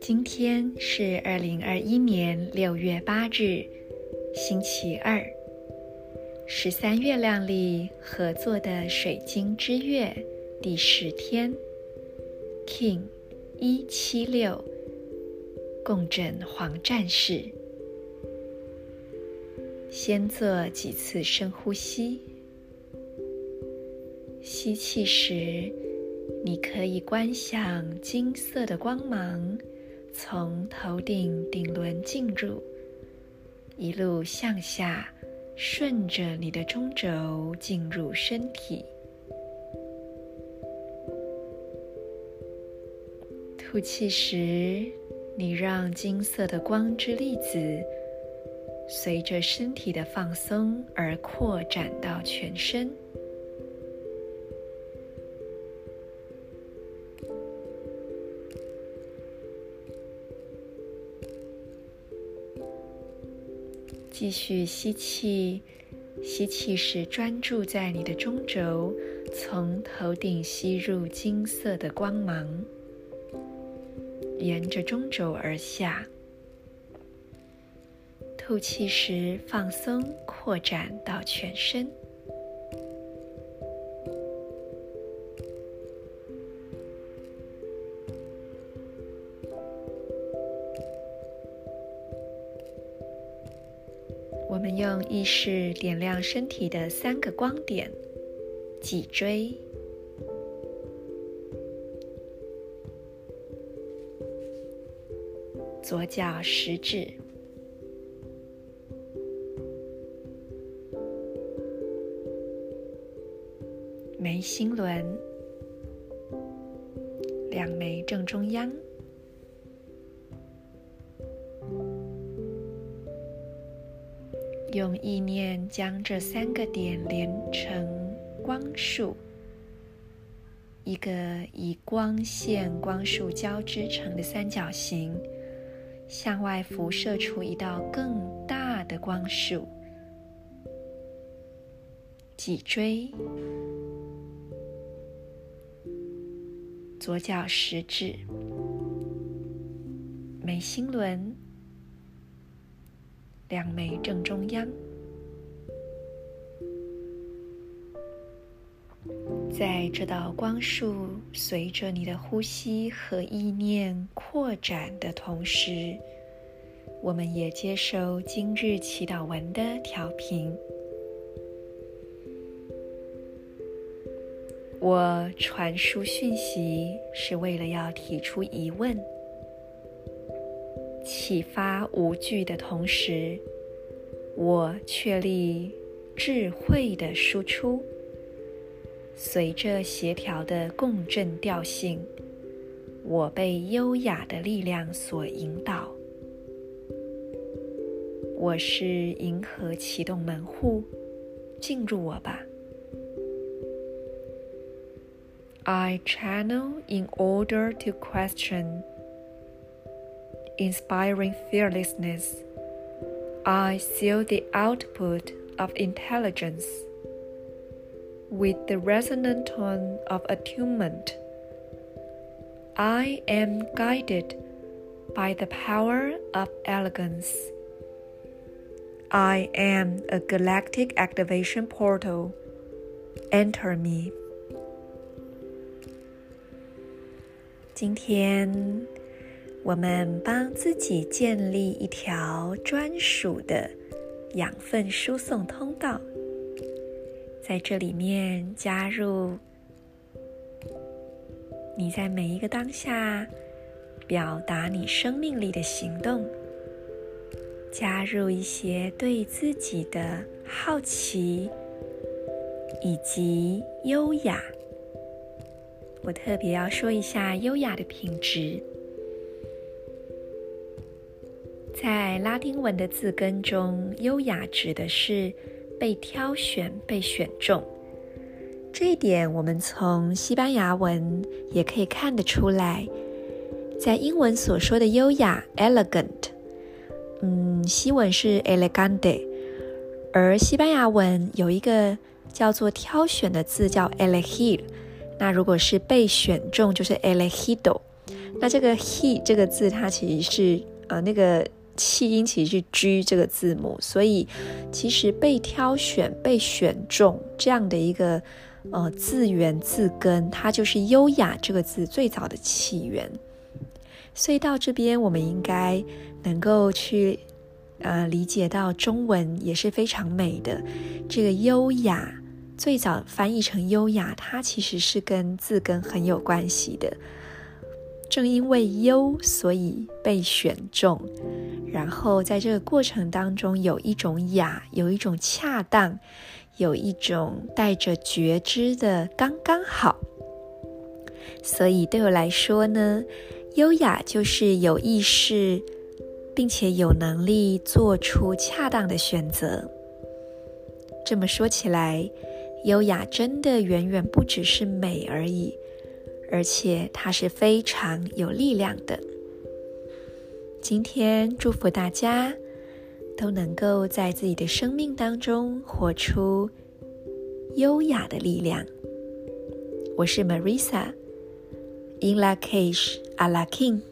今天是二零二一年六月八日，星期二，十三月亮里合作的水晶之月第十天，King 一七六，共振黄战士。先做几次深呼吸，吸气时，你可以观想金色的光芒。从头顶顶轮进入，一路向下，顺着你的中轴进入身体。吐气时，你让金色的光之粒子随着身体的放松而扩展到全身。继续吸气，吸气时专注在你的中轴，从头顶吸入金色的光芒，沿着中轴而下。吐气时放松，扩展到全身。我们用意识点亮身体的三个光点：脊椎、左脚食指、眉心轮，两眉正中央。用意念将这三个点连成光束，一个以光线光束交织成的三角形，向外辐射出一道更大的光束。脊椎、左脚食指、眉心轮。两眉正中央，在这道光束随着你的呼吸和意念扩展的同时，我们也接收今日祈祷文的调频。我传输讯息是为了要提出疑问。启发无惧的同时，我确立智慧的输出。随着协调的共振调性，我被优雅的力量所引导。我是银河启动门户，进入我吧。I channel in order to question. Inspiring fearlessness, I seal the output of intelligence with the resonant tone of attunement. I am guided by the power of elegance. I am a galactic activation portal. Enter me. 今天。我们帮自己建立一条专属的养分输送通道，在这里面加入你在每一个当下表达你生命力的行动，加入一些对自己的好奇以及优雅。我特别要说一下优雅的品质。在拉丁文的字根中，“优雅”指的是被挑选、被选中。这一点我们从西班牙文也可以看得出来。在英文所说的“优雅 ”（elegant），嗯，西文是 “elegante”，而西班牙文有一个叫做挑选的字叫 elegir，那如果是被选中就是 elegido。那这个 he 这个字它其实是呃那个气音其实是 g 这个字母，所以其实被挑选、被选中这样的一个呃字源字根，它就是优雅这个字最早的起源。所以到这边我们应该能够去。呃，理解到中文也是非常美的。这个优雅最早翻译成优雅，它其实是跟字根很有关系的。正因为优，所以被选中。然后在这个过程当中，有一种雅，有一种恰当，有一种带着觉知的刚刚好。所以对我来说呢，优雅就是有意识。并且有能力做出恰当的选择。这么说起来，优雅真的远远不只是美而已，而且它是非常有力量的。今天祝福大家都能够在自己的生命当中活出优雅的力量。我是 Marisa，In Lakish Ala K'in。